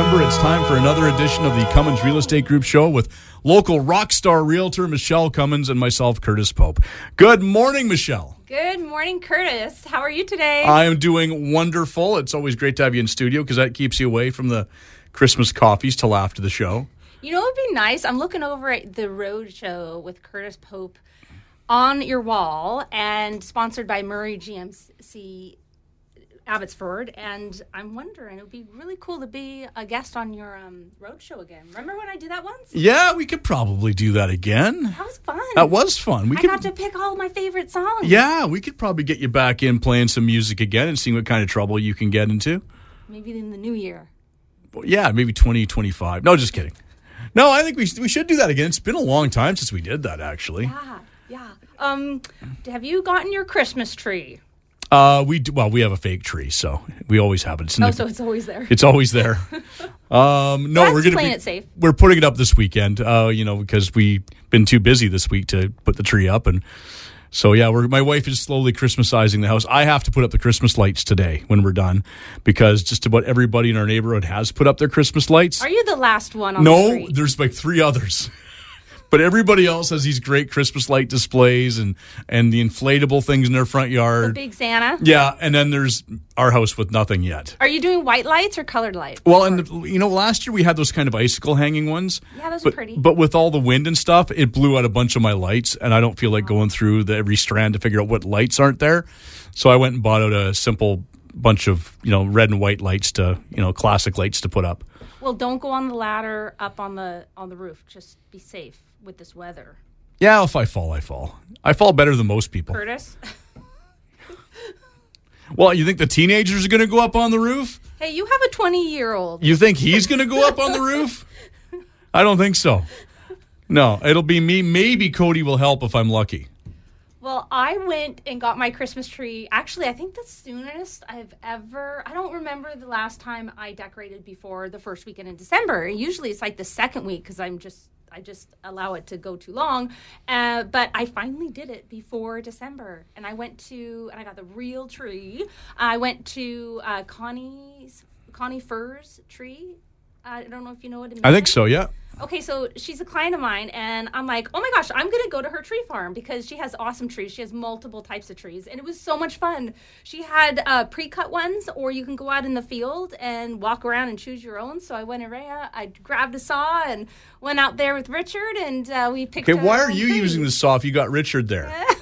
December. It's time for another edition of the Cummins Real Estate Group show with local rock star realtor Michelle Cummins and myself, Curtis Pope. Good morning, Michelle. Good morning, Curtis. How are you today? I am doing wonderful. It's always great to have you in studio because that keeps you away from the Christmas coffees till after the show. you know it'd be nice? I'm looking over at the road show with Curtis Pope on your wall and sponsored by Murray GMC Abbotsford. And I'm wondering, it would be really cool to be a guest on your um, road show again. Remember when I did that once? Yeah, we could probably do that again. That was fun. That was fun. We I could, got to pick all my favorite songs. yeah, we could probably get you back in playing some music again and seeing what kind of trouble you can get into. Maybe in the new year. Well, yeah, maybe 2025. no, just kidding. No, I think we, we should do that again. It's been a long time since we did that, actually. Yeah, yeah. Um, have you gotten your Christmas tree? Uh, we do, well, we have a fake tree, so we always have it. It's, in Oh, the- so it's always there. it's always there. Um, no, we're gonna playing be, it safe. We're putting it up this weekend. Uh, you know, because we've been too busy this week to put the tree up, and so yeah, we're my wife is slowly Christmasizing the house. I have to put up the Christmas lights today when we're done because just about everybody in our neighborhood has put up their Christmas lights. Are you the last one on No, street? there's like three others. But everybody else has these great Christmas light displays and and the inflatable things in their front yard. Big Santa. yeah, and then there's our house with nothing yet. Are you doing white lights or colored lights? Well, and you know, last year we had those kind of icicle hanging ones. Yeah, those are but, pretty. But with all the wind and stuff, it blew out a bunch of my lights, and I don't feel like going through the, every strand to figure out what lights aren't there. So I went and bought out a simple bunch of you know red and white lights to you know classic lights to put up. Well, don't go on the ladder up on the on the roof. Just be safe with this weather. Yeah, if I fall, I fall. I fall better than most people. Curtis. Well, you think the teenagers are going to go up on the roof? hey, you have a 20 year old. You think he's going to go up on the roof? I don't think so. No, it'll be me. Maybe Cody will help if I'm lucky. Well, I went and got my Christmas tree. Actually, I think the soonest I've ever. I don't remember the last time I decorated before the first weekend in December. Usually, it's like the second week because I'm just. I just allow it to go too long, uh, but I finally did it before December, and I went to and I got the real tree. I went to uh, Connie's Connie Furs tree. I don't know if you know what it means. I think so. Yeah. Okay, so she's a client of mine, and I'm like, oh my gosh, I'm gonna go to her tree farm because she has awesome trees. She has multiple types of trees, and it was so much fun. She had uh, pre-cut ones, or you can go out in the field and walk around and choose your own. So I went around, I grabbed a saw and went out there with Richard, and uh, we picked. Okay, why are you using the saw if you got Richard there?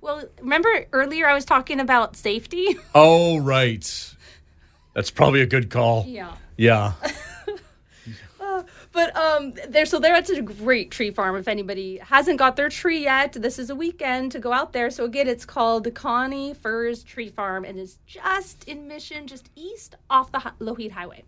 Well, remember earlier I was talking about safety. Oh, right. That's probably a good call. yeah. Yeah. But um, there, so there, it's a great tree farm. If anybody hasn't got their tree yet, this is a weekend to go out there. So again, it's called Connie Furs Tree Farm, and it's just in Mission, just east off the Hi- Lougheed Highway.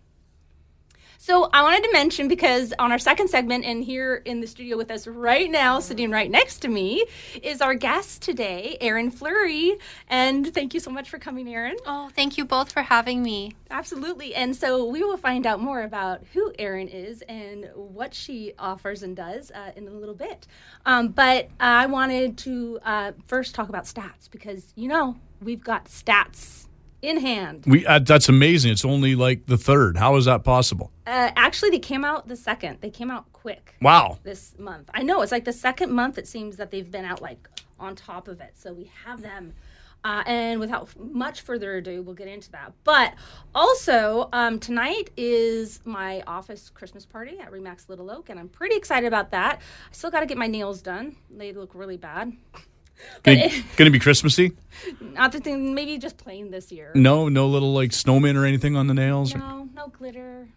So I wanted to mention because on our second segment, and here in the studio with us right now, sitting right next to me, is our guest today, Erin Fleury. And thank you so much for coming, Erin. Oh, thank you both for having me. Absolutely. And so we will find out more about who Erin is and what she offers and does uh, in a little bit. Um, but I wanted to uh, first talk about stats because, you know, we've got stats in hand. We uh, that's amazing. It's only like the third. How is that possible? Uh, actually, they came out the second, they came out quick Wow. this month. I know it's like the second month it seems that they've been out like on top of it. So we have them. Uh, and without much further ado, we'll get into that. But also, um, tonight is my office Christmas party at Remax Little Oak, and I'm pretty excited about that. I still got to get my nails done; they look really bad. Gonna, gonna be Christmassy? Not the thing, maybe just plain this year. No, no little like snowman or anything on the nails. No, no glitter.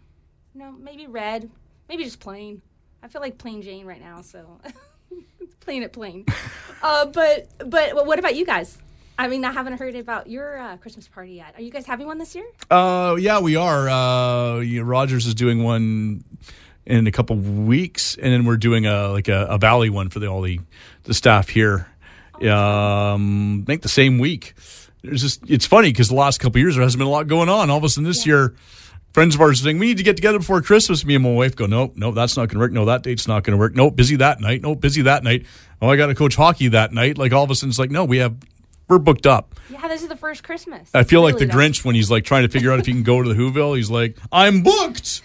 No, maybe red. Maybe just plain. I feel like plain Jane right now, so plain it plain. uh, but but what about you guys? I mean, I haven't heard about your uh, Christmas party yet. Are you guys having one this year? Uh, yeah, we are. Uh, yeah, Rogers is doing one in a couple weeks, and then we're doing a like a, a valley one for the, all the the staff here. Um, I think the same week. There's just it's funny because the last couple of years there hasn't been a lot going on. All of a sudden this year, friends of ours are saying we need to get together before Christmas. Me and my wife go, nope, no, that's not going to work. No, that date's not going to work. Nope, busy that night. Nope, busy that night. Oh, I got to coach hockey that night. Like all of a sudden it's like, no, we have we're booked up. Yeah, this is the first Christmas. I feel like the Really, though. Grinch when he's like trying to figure out if he can go to the Whoville. He's like, I'm booked.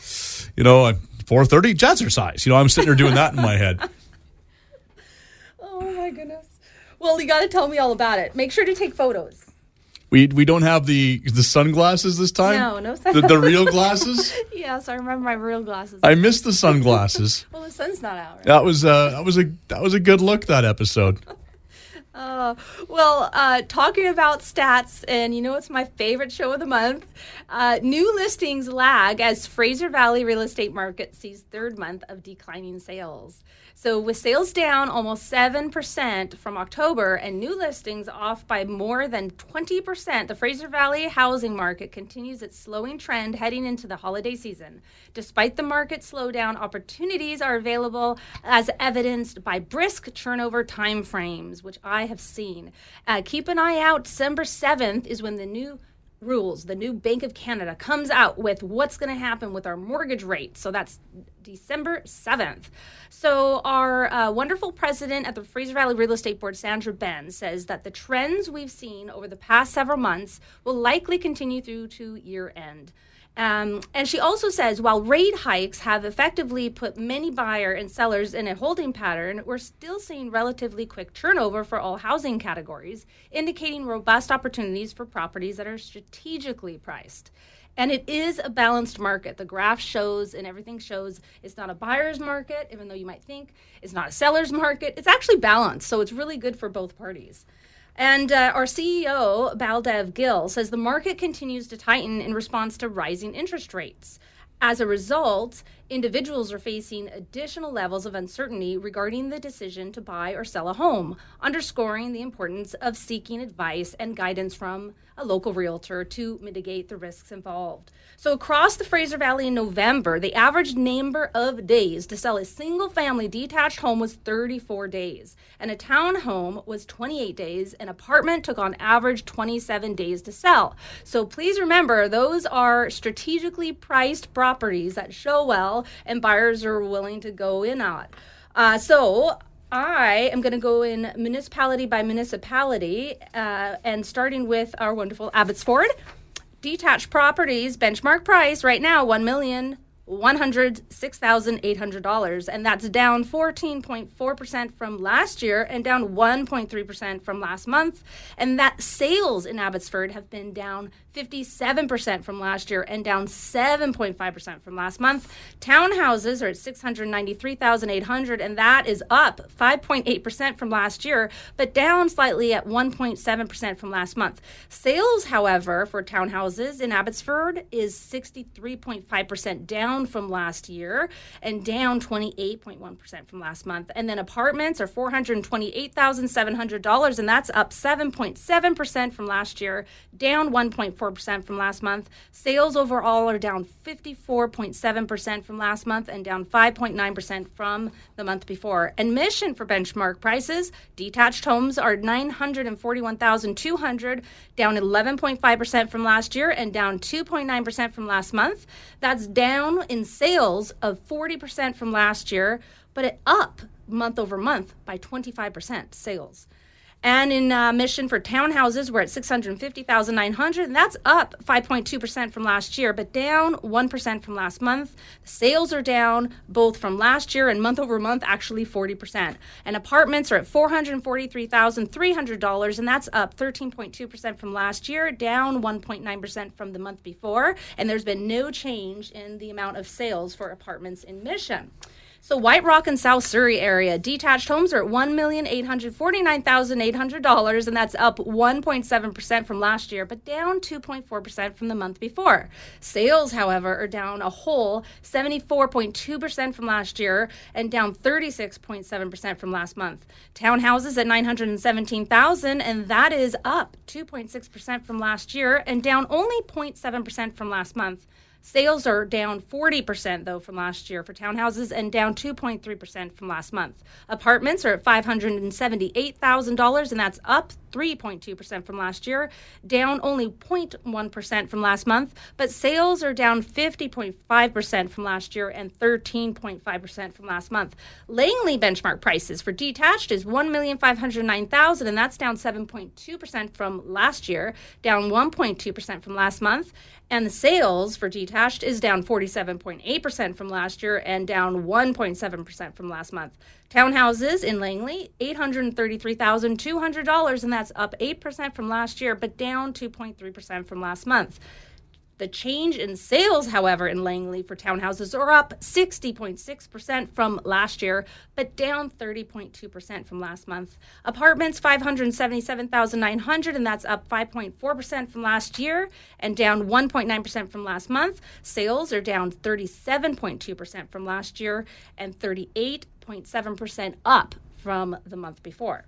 You know, four thirty jazzercise. You know, I'm sitting there doing that in my head. Oh my goodness. Well, you got to tell me all about it. Make sure to take photos. We we don't have the the sunglasses this time. No, no The, the real glasses. Yes, I remember my real glasses. I missed the sunglasses. well, the sun's not out. Right? That was uh that was a that was a good look that episode. Uh, well, uh, talking about stats, and you know it's my favorite show of the month. Uh, new listings lag as Fraser Valley real estate market sees third month of declining sales. So, with sales down almost 7% from October and new listings off by more than 20%, the Fraser Valley housing market continues its slowing trend heading into the holiday season. Despite the market slowdown, opportunities are available as evidenced by brisk turnover timeframes, which I have seen. Uh, keep an eye out. December 7th is when the new rules, the new Bank of Canada comes out with what's going to happen with our mortgage rate. So that's December 7th. So, our uh, wonderful president at the Fraser Valley Real Estate Board, Sandra Benz, says that the trends we've seen over the past several months will likely continue through to year end. Um, and she also says while rate hikes have effectively put many buyer and sellers in a holding pattern, we're still seeing relatively quick turnover for all housing categories, indicating robust opportunities for properties that are strategically priced. And it is a balanced market. The graph shows and everything shows it's not a buyer's market, even though you might think it's not a seller's market. It's actually balanced, so it's really good for both parties. And uh, our CEO, Baldev Gill, says the market continues to tighten in response to rising interest rates. As a result, individuals are facing additional levels of uncertainty regarding the decision to buy or sell a home, underscoring the importance of seeking advice and guidance from a local realtor to mitigate the risks involved. So, across the Fraser Valley in November, the average number of days to sell a single family detached home was 34 days, and a townhome was 28 days. An apartment took on average 27 days to sell. So, please remember those are strategically priced properties that show well and buyers are willing to go in on. Uh, so, I am going to go in municipality by municipality uh, and starting with our wonderful Abbotsford. Detached properties benchmark price right now one million one hundred six thousand eight hundred dollars, and that's down fourteen point four percent from last year and down one point three percent from last month. And that sales in Abbotsford have been down fifty seven percent from last year and down seven point five percent from last month. Townhouses are at six hundred ninety three thousand eight hundred, and that is up five point eight percent from last year, but down slightly at one point seven percent from last month. Sales, however, for townhouses in Abbotsford is sixty three point five percent down from last year and down 28.1% from last month. And then apartments are $428,700 and that's up 7.7% from last year, down 1.4% from last month. Sales overall are down 54.7% from last month and down 5.9% from the month before. Admission for benchmark prices, detached homes are 941,200, down 11.5% from last year and down 2.9% from last month. That's down in sales of 40% from last year, but it up month over month by 25% sales. And in uh, mission for townhouses, we're at 650,900, and that's up 5.2% from last year, but down 1% from last month. Sales are down both from last year and month over month, actually 40%. And apartments are at $443,300, and that's up 13.2% from last year, down 1.9% from the month before. And there's been no change in the amount of sales for apartments in mission. So White Rock and South Surrey area detached homes are at one million eight hundred forty nine thousand eight hundred dollars, and that's up one point seven percent from last year, but down two point four percent from the month before. Sales, however, are down a whole seventy four point two percent from last year, and down thirty six point seven percent from last month. Townhouses at nine hundred and seventeen thousand, and that is up two point six percent from last year, and down only 0.7 percent from last month. Sales are down 40% though from last year for townhouses and down 2.3% from last month. Apartments are at $578,000 and that's up 3.2% from last year, down only 0.1% from last month, but sales are down 50.5% from last year and 13.5% from last month. Langley benchmark prices for detached is 1,509,000 and that's down 7.2% from last year, down 1.2% from last month, and the sales for detached is down 47.8% from last year and down 1.7% from last month. Townhouses in Langley, $833,200, and that's up 8% from last year, but down 2.3% from last month. The change in sales, however, in Langley for townhouses are up 60.6% from last year, but down 30.2% from last month. Apartments 577,900 and that's up 5.4% from last year and down 1.9% from last month. Sales are down 37.2% from last year and 38.7% up from the month before.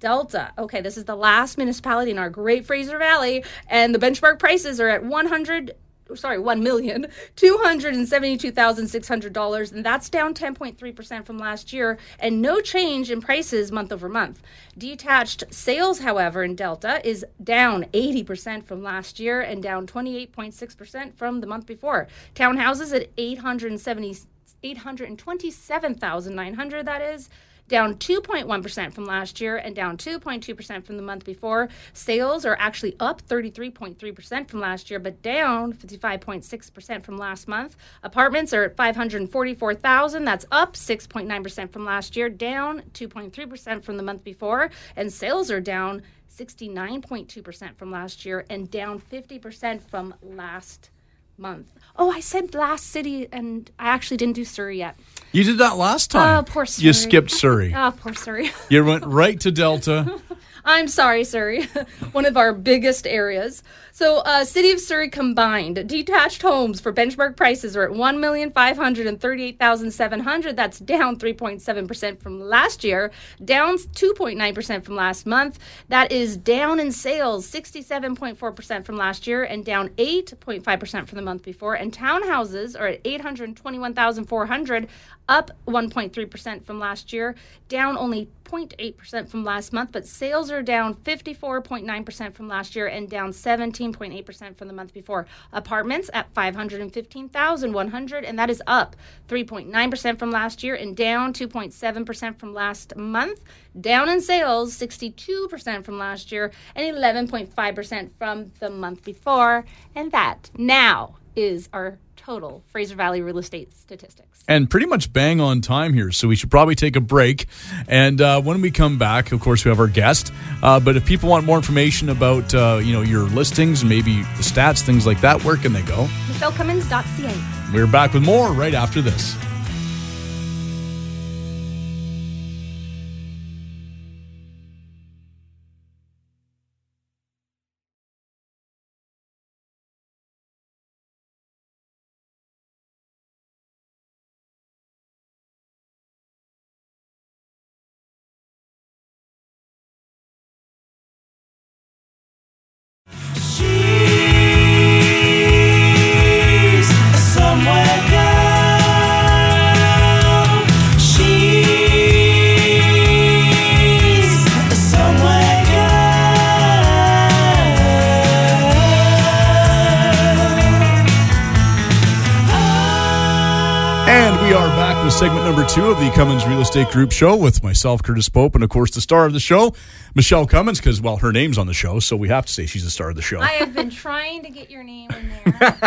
Delta. Okay, this is the last municipality in our great Fraser Valley, and the benchmark prices are at 100 sorry, one million two hundred and seventy-two thousand six hundred dollars, and that's down ten point three percent from last year, and no change in prices month over month. Detached sales, however, in Delta is down eighty percent from last year and down twenty-eight point six percent from the month before. Townhouses at eight hundred and seventy. 827,900 that is down 2.1% from last year and down 2.2% from the month before. Sales are actually up 33.3% from last year, but down 55.6% from last month. Apartments are at 544,000. That's up 6.9% from last year, down 2.3% from the month before. And sales are down 69.2% from last year and down 50% from last month. Oh, I said last city, and I actually didn't do Surrey yet. You did that last time. Oh, poor Surrey. You skipped Surrey. Oh, poor Surrey. you went right to Delta. I'm sorry, Surrey, one of our biggest areas. So, uh, City of Surrey combined detached homes for benchmark prices are at one million five hundred and thirty-eight thousand seven hundred. That's down three point seven percent from last year, down two point nine percent from last month. That is down in sales sixty-seven point four percent from last year, and down eight point five percent from the month before. And townhouses are at eight hundred twenty-one thousand four hundred, up one point three percent from last year, down only 0.8% from last month, but sales are down 54.9% from last year and down 17.8% from the month before. Apartments at 515,100 and that is up 3.9% from last year and down 2.7% from last month. Down in sales 62% from last year and 11.5% from the month before. And that now is our total Fraser Valley real estate statistics. and pretty much bang on time here. So we should probably take a break. And uh, when we come back, of course, we have our guest. Uh, but if people want more information about uh, you know your listings, maybe the stats, things like that, where can they go? MichelleCummins.ca. We're back with more right after this. We are back with segment number two of the Cummins Real Estate Group show with myself, Curtis Pope, and of course the star of the show, Michelle Cummins, because well, her name's on the show, so we have to say she's the star of the show. I have been trying to get your name in there.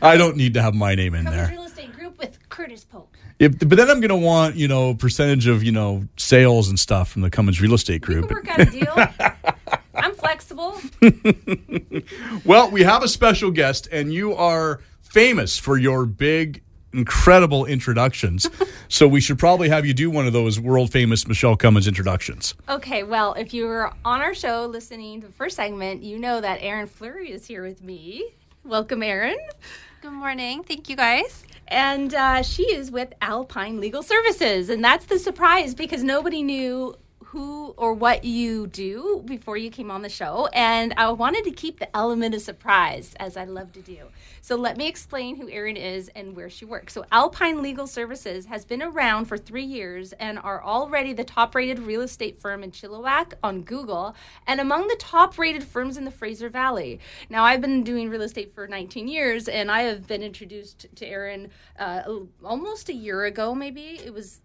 I don't need to have my name in Cummins there. Real Estate Group with Curtis Pope. If, but then I'm going to want you know percentage of you know sales and stuff from the Cummins Real Estate Group. work out a deal. I'm flexible. Well, we have a special guest, and you are famous for your big, incredible introductions. so we should probably have you do one of those world famous Michelle Cummins introductions. Okay, well, if you were on our show listening to the first segment, you know that Erin Fleury is here with me. Welcome, Erin. Good morning. Thank you guys. And uh, she is with Alpine Legal Services. And that's the surprise because nobody knew who or what you do before you came on the show, and I wanted to keep the element of surprise, as I love to do. So let me explain who Erin is and where she works. So Alpine Legal Services has been around for three years and are already the top-rated real estate firm in Chilliwack on Google and among the top-rated firms in the Fraser Valley. Now I've been doing real estate for 19 years, and I have been introduced to Erin uh, almost a year ago. Maybe it was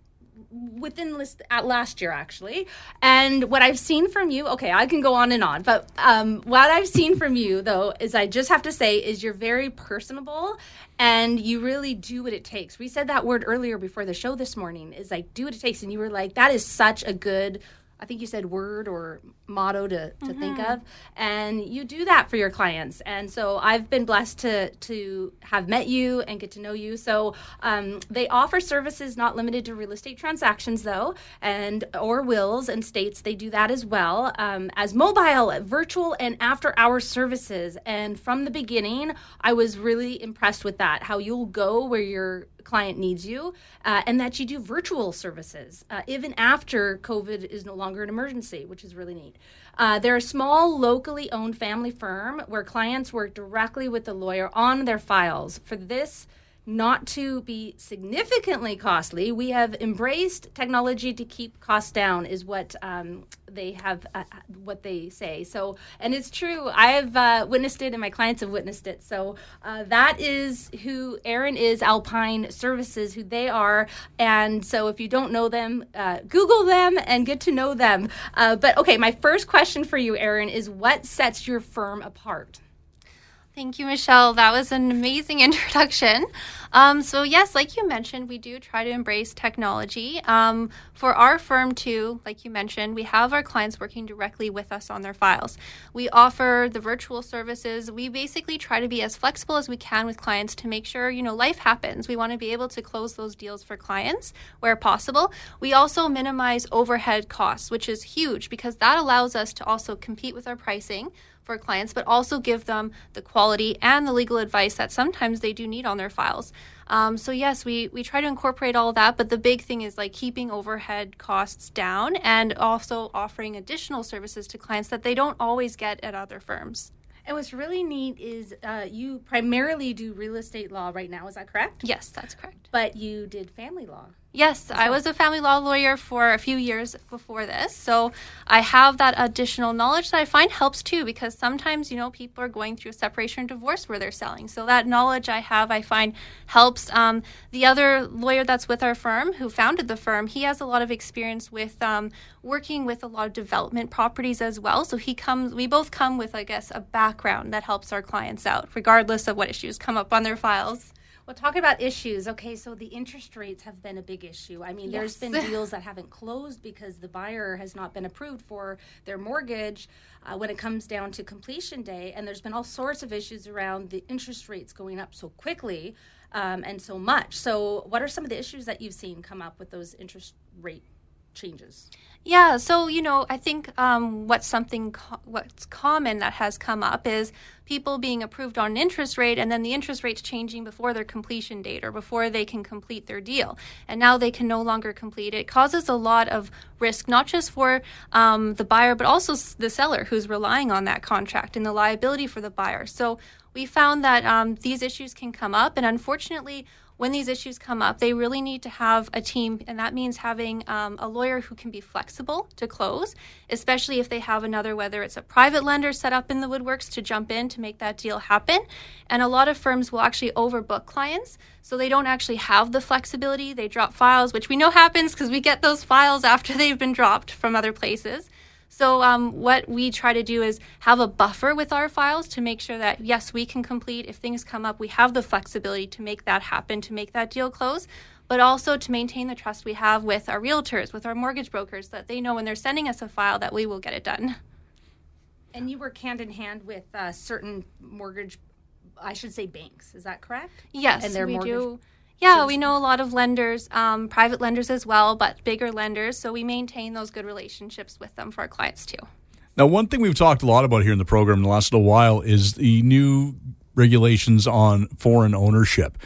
within list at last year actually. And what i've seen from you okay i can go on and on but um, what i've seen from you though is i just have to say is you're very personable and you really do what it takes. We said that word earlier before the show this morning is like do what it takes. And you were like that is such a good I think you said word or motto to, to mm-hmm. think of. And you do that for your clients. And so I've been blessed to to have met you and get to know you. So um, they offer services not limited to real estate transactions though, and or wills and estates they do that as well um, as mobile, virtual, and after hour services. And from the beginning, I was really impressed with that. How you'll go where your client needs you, uh, and that you do virtual services uh, even after COVID is no longer an emergency, which is really neat. Uh, they're a small, locally owned family firm where clients work directly with the lawyer on their files. For this, not to be significantly costly. We have embraced technology to keep costs down, is what um, they have, uh, what they say. So, and it's true. I have uh, witnessed it, and my clients have witnessed it. So uh, that is who Erin is. Alpine Services, who they are, and so if you don't know them, uh, Google them and get to know them. Uh, but okay, my first question for you, Erin, is what sets your firm apart? Thank you, Michelle. That was an amazing introduction. Um, so, yes, like you mentioned, we do try to embrace technology. Um, for our firm, too, like you mentioned, we have our clients working directly with us on their files. We offer the virtual services. We basically try to be as flexible as we can with clients to make sure, you know, life happens. We want to be able to close those deals for clients where possible. We also minimize overhead costs, which is huge because that allows us to also compete with our pricing for clients, but also give them the quality and the legal advice that sometimes they do need on their files. Um, so yes, we we try to incorporate all that, but the big thing is like keeping overhead costs down and also offering additional services to clients that they don't always get at other firms. And what's really neat is uh, you primarily do real estate law right now. Is that correct? Yes, that's correct. But you did family law. Yes, I was a family law lawyer for a few years before this. So I have that additional knowledge that I find helps too because sometimes, you know, people are going through a separation or divorce where they're selling. So that knowledge I have, I find helps. Um, the other lawyer that's with our firm who founded the firm, he has a lot of experience with um, working with a lot of development properties as well. So he comes, we both come with, I guess, a background that helps our clients out, regardless of what issues come up on their files. Well, talk about issues. Okay, so the interest rates have been a big issue. I mean, yes. there's been deals that haven't closed because the buyer has not been approved for their mortgage uh, when it comes down to completion day. And there's been all sorts of issues around the interest rates going up so quickly um, and so much. So, what are some of the issues that you've seen come up with those interest rate changes? Yeah, so you know, I think um, what's something co- what's common that has come up is people being approved on an interest rate, and then the interest rates changing before their completion date or before they can complete their deal, and now they can no longer complete it. causes a lot of risk, not just for um, the buyer, but also the seller who's relying on that contract and the liability for the buyer. So we found that um, these issues can come up, and unfortunately when these issues come up, they really need to have a team, and that means having um, a lawyer who can be flexible to close, especially if they have another, whether it's a private lender set up in the woodworks to jump in to make that deal happen. And a lot of firms will actually overbook clients, so they don't actually have the flexibility. They drop files, which we know happens because we get those files after they've been dropped from other places. So, um, what we try to do is have a buffer with our files to make sure that, yes, we can complete. If things come up, we have the flexibility to make that happen, to make that deal close, but also to maintain the trust we have with our realtors, with our mortgage brokers, that they know when they're sending us a file that we will get it done. And you work hand in hand with uh, certain mortgage, I should say banks, is that correct? Yes, and their we mortgage- do. Yeah, we know a lot of lenders, um, private lenders as well, but bigger lenders. So we maintain those good relationships with them for our clients too. Now, one thing we've talked a lot about here in the program in the last little while is the new regulations on foreign ownership.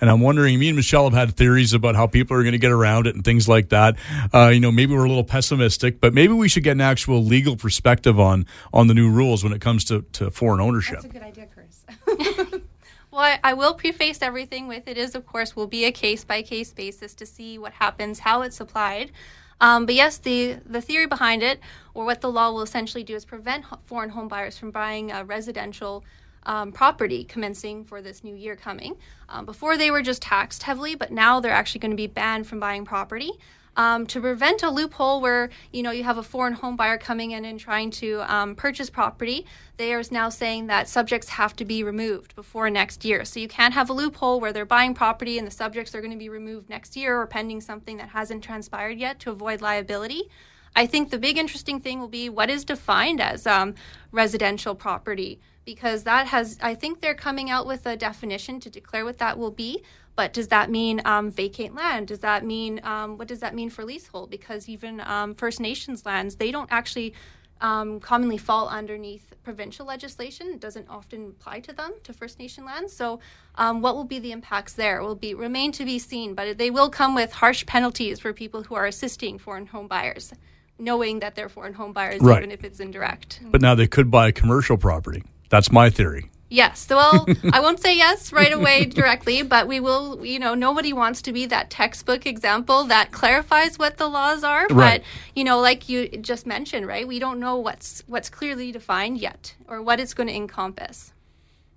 And I'm wondering, me and Michelle have had theories about how people are going to get around it and things like that. Uh, you know, maybe we're a little pessimistic, but maybe we should get an actual legal perspective on on the new rules when it comes to, to foreign ownership. That's a good idea, Chris. Well, I, I will preface everything with it is, of course, will be a case by case basis to see what happens, how it's applied. Um, but yes, the, the theory behind it, or what the law will essentially do, is prevent foreign home buyers from buying a residential um, property commencing for this new year coming. Um, before they were just taxed heavily, but now they're actually going to be banned from buying property. Um, to prevent a loophole where you know you have a foreign home buyer coming in and trying to um, purchase property, they are now saying that subjects have to be removed before next year. So you can't have a loophole where they're buying property and the subjects are going to be removed next year or pending something that hasn't transpired yet to avoid liability. I think the big interesting thing will be what is defined as um, residential property because that has, I think they're coming out with a definition to declare what that will be. But does that mean um, vacant land? Does that mean, um, what does that mean for leasehold? Because even um, First Nations lands, they don't actually um, commonly fall underneath provincial legislation. It doesn't often apply to them, to First Nation lands. So, um, what will be the impacts there will be remain to be seen, but they will come with harsh penalties for people who are assisting foreign home buyers, knowing that they're foreign home buyers, Right. even if it's indirect. But now they could buy commercial property. That's my theory. Yes. So, well, I won't say yes right away directly, but we will, you know, nobody wants to be that textbook example that clarifies what the laws are. Right. But, you know, like you just mentioned, right? We don't know what's what's clearly defined yet or what it's going to encompass.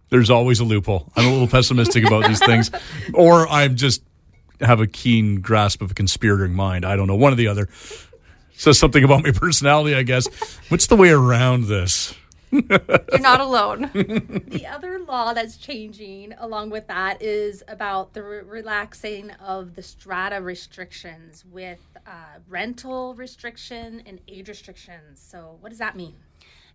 There's always a loophole. I'm a little pessimistic about these things, or I'm just have a keen grasp of a conspirating mind. I don't know. One or the other says something about my personality, I guess. What's the way around this? You're not alone. the other law that's changing along with that is about the re- relaxing of the strata restrictions with uh, rental restriction and age restrictions. So, what does that mean?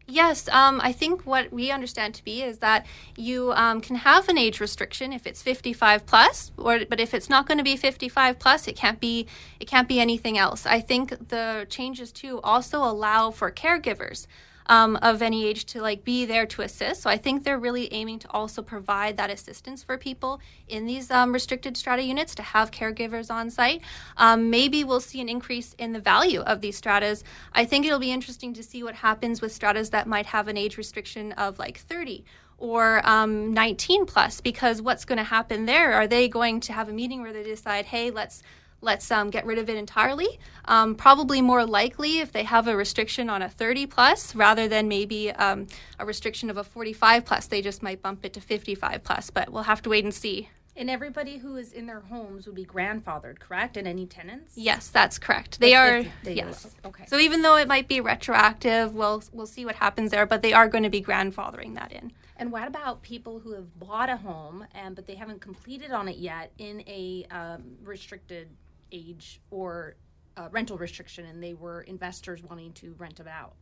Yes, um, I think what we understand to be is that you um, can have an age restriction if it's 55 plus, or but if it's not going to be 55 plus, it can't be it can't be anything else. I think the changes too also allow for caregivers um, of any age to like be there to assist. So I think they're really aiming to also provide that assistance for people in these um, restricted strata units to have caregivers on site. Um, maybe we'll see an increase in the value of these stratas. I think it'll be interesting to see what happens with stratas that might have an age restriction of like 30 or um, 19 plus because what's going to happen there are they going to have a meeting where they decide hey let's let's um, get rid of it entirely. Um, probably more likely if they have a restriction on a 30 plus rather than maybe um, a restriction of a 45 plus, they just might bump it to 55 plus. But we'll have to wait and see. And everybody who is in their homes would be grandfathered, correct? And any tenants? Yes, that's correct. They If- are. they- yes. okay. So even though it might be retroactive, we'll we'll see what happens there. But they are going to be grandfathering that in. And what about people who have bought a home and but they haven't completed on it yet in a um, restricted age or uh, rental restriction, and they were investors wanting to rent it out?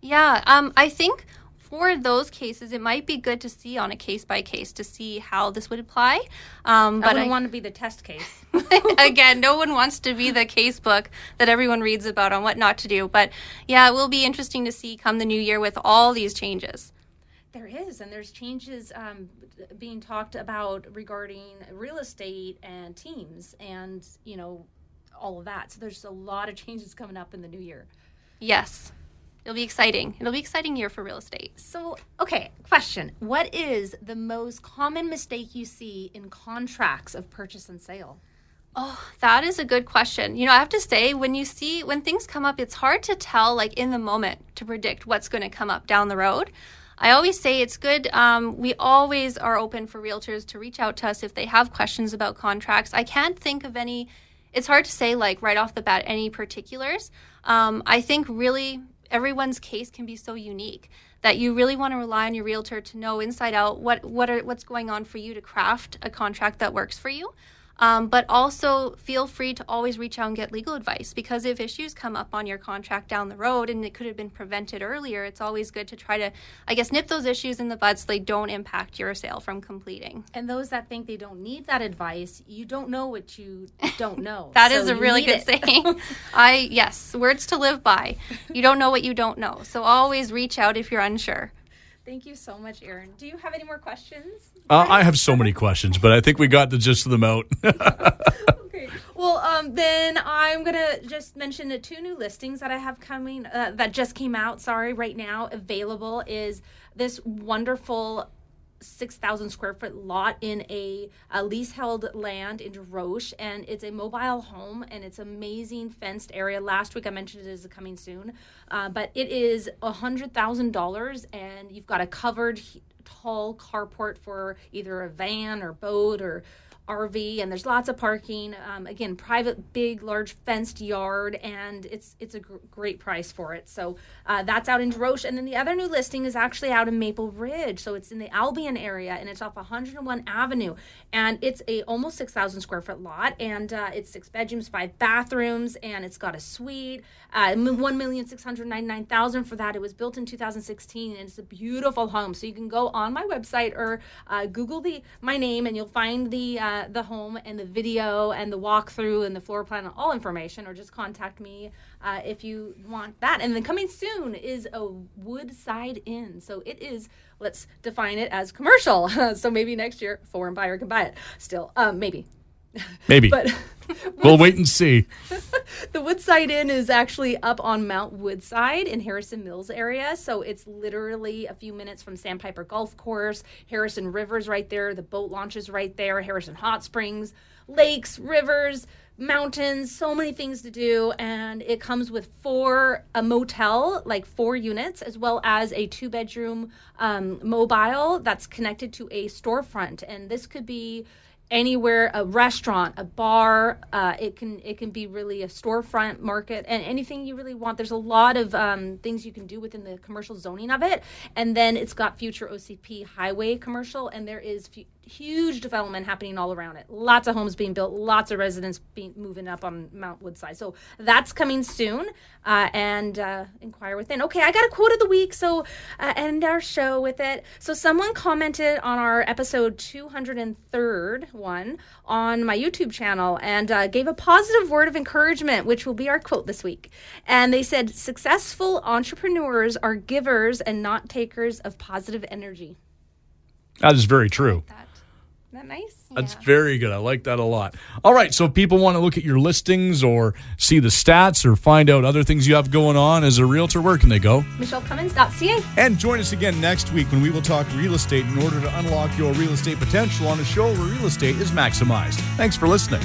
Yeah, um, I think for those cases, it might be good to see on a case by case to see how this would apply. Um, I but wouldn't I, want to be the test case. again, no one wants to be the case book that everyone reads about on what not to do. But yeah, it will be interesting to see come the new year with all these changes. There is, and there's changes um, being talked about regarding real estate and teams, and you know all of that. So there's a lot of changes coming up in the new year. Yes, it'll be exciting. It'll be exciting year for real estate. So, okay, question: What is the most common mistake you see in contracts of purchase and sale? Oh, that is a good question. You know, I have to say, when you see when things come up, it's hard to tell, like in the moment, to predict what's going to come up down the road. I always say it's good. Um, we always are open for realtors to reach out to us if they have questions about contracts. I can't think of any. It's hard to say, like right off the bat, any particulars. Um, I think really everyone's case can be so unique that you really want to rely on your realtor to know inside out what what are what's going on for you to craft a contract that works for you. Um, but also feel free to always reach out and get legal advice because if issues come up on your contract down the road and it could have been prevented earlier, it's always good to try to, I guess, nip those issues in the bud so they don't impact your sale from completing. And those that think they don't need that advice, you don't know what you don't know. That So is a really good it. saying. I yes, words to live by. You don't know what you don't know, so always reach out if you're unsure. Thank you so much, Erin. Do you have any more questions? Uh, I have so many questions, but I think we got the gist of them out. Okay. Well, um, then I'm gonna just mention the two new listings that I have coming uh, that just came out. Sorry, right now available is this wonderful. 6,000 square foot lot in a, a leasehold land in Deroche, and it's a mobile home and it's amazing fenced area. Last week I mentioned it is coming soon, uh, but it is $100,000 and you've got a covered tall carport for either a van or boat or RV, and there's lots of parking. Um, again, private, big, large fenced yard, and it's it's a gr- great price for it. So uh, that's out in Deroche, and then the other new listing is actually out in Maple Ridge. So it's in the Albion area, and it's off 101 Avenue, and it's a almost 6,000 square foot lot, and uh, it's six bedrooms, five bathrooms, and it's got a suite. Uh, one million six hundred ninety nine thousand for that. It was built in 2016, and it's a beautiful home. So you can go on my website or uh, Google the my name, and you'll find the the home and the video and the walkthrough and the floor plan and all information, or just contact me uh, if you want that. And then coming soon is a Woodside Inn. So it is. Let's define it as commercial. so maybe next year, foreign buyer can buy it. Still, um, maybe. Maybe. But we'll wait and see. the Woodside Inn is actually up on Mount Woodside in Harrison Mills area. So it's literally a few minutes from Sandpiper Golf Course, Harrison Rivers right there, the boat launch is right there, Harrison Hot Springs, lakes, rivers, mountains, so many things to do. And it comes with four, a motel, like four units, as well as a two bedroom um, mobile that's connected to a storefront. And this could be anywhere a restaurant a bar uh, it can it can be really a storefront market and anything you really want. There's a lot of um, things you can do within the commercial zoning of it. And then it's got future ocp highway commercial and there is huge development happening all around it. Lots of homes being built lots of residents being moving up on mount woodside. So that's coming soon uh, and uh, inquire within. Okay i got a quote of the week so uh, end our show with it. So someone commented on our episode 203rd one on my youtube channel and uh, gave a positive word of encouragement which will be our quote this week. And they said successful entrepreneurs are givers and not takers of positive energy. That is very true. That. Isn't that nice That's Yeah. very good. I like that a lot. All right. So if people want to look at your listings or see the stats or find out other things you have going on as a realtor, where can they go? michellecummins.ca And join us again next week when we will talk real estate in order to unlock your real estate potential on a show where real estate is maximized. Thanks for listening.